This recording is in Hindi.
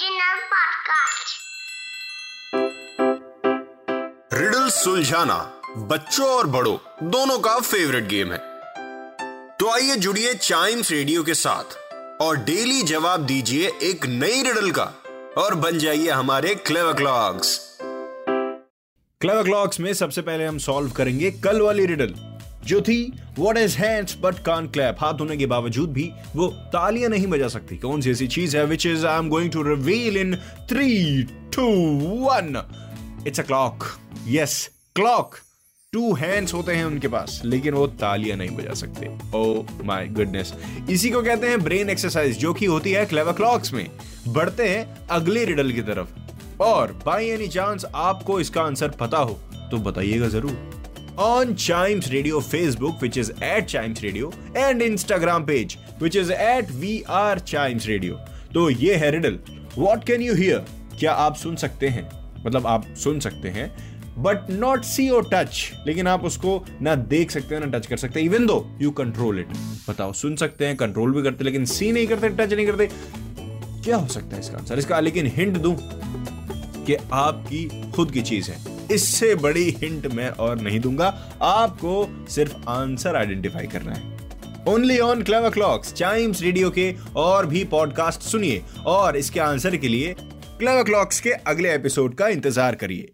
Podcast. Riddle सुलझाना बच्चों और बड़ों, दोनों का फेवरेट गेम है। तो आइए जुड़िए चाइम्स रेडियो के साथ और डेली जवाब दीजिए एक नई रिडल का और बन जाइए हमारे क्लेवर क्लॉक्स क्लेवर क्लॉक्स में सबसे पहले हम सॉल्व करेंगे कल वाली रिडल जो थी what is hands but can't clap हाथ होने के बावजूद भी वो तालियाँ नहीं बजा सकती। कौन सी ऐसी चीज़ है which is I am going to reveal in three two one it's a clock yes clock two hands होते हैं उनके पास, लेकिन वो तालियाँ नहीं बजा सकते। ओ माय गुडनेस इसी को कहते हैं ब्रेन एक्सरसाइज जो कि होती है क्लेवर क्लॉक्स में। बढ़ते हैं अगले रिडल की तरफ़। और बाई एनी चांस आपको इसका आंसर पता हो तो बताइएगा ज़रूर। On Chimes Radio Facebook, which is at Chimes Radio, and Instagram page, which is at VR Chimes Radio. तो ये है riddle what can you hear क्या आप सुन सकते हैं? मतलब आप सुन सकते हैं बट नॉट सी और टच लेकिन आप उसको ना देख सकते हैं ना टच कर सकते even though you control it बताओ सुन सकते हैं कंट्रोल भी करते लेकिन सी नहीं करते टच नहीं करते। क्या हो सकता है इसका आंसर इसका लेकिन हिंट दूँ कि आपकी खुद की चीज़ है। इससे बड़ी हिंट मैं और नहीं दूँगा। आपको सिर्फ़ आंसर आइडेंटिफाई करना है। Only on क्लेव clocks chimes radio के और भी पॉडकास्ट सुनिए और इसके आंसर के लिए क्लेव क्लॉक्स के अगले एपिसोड का इंतज़ार करिए।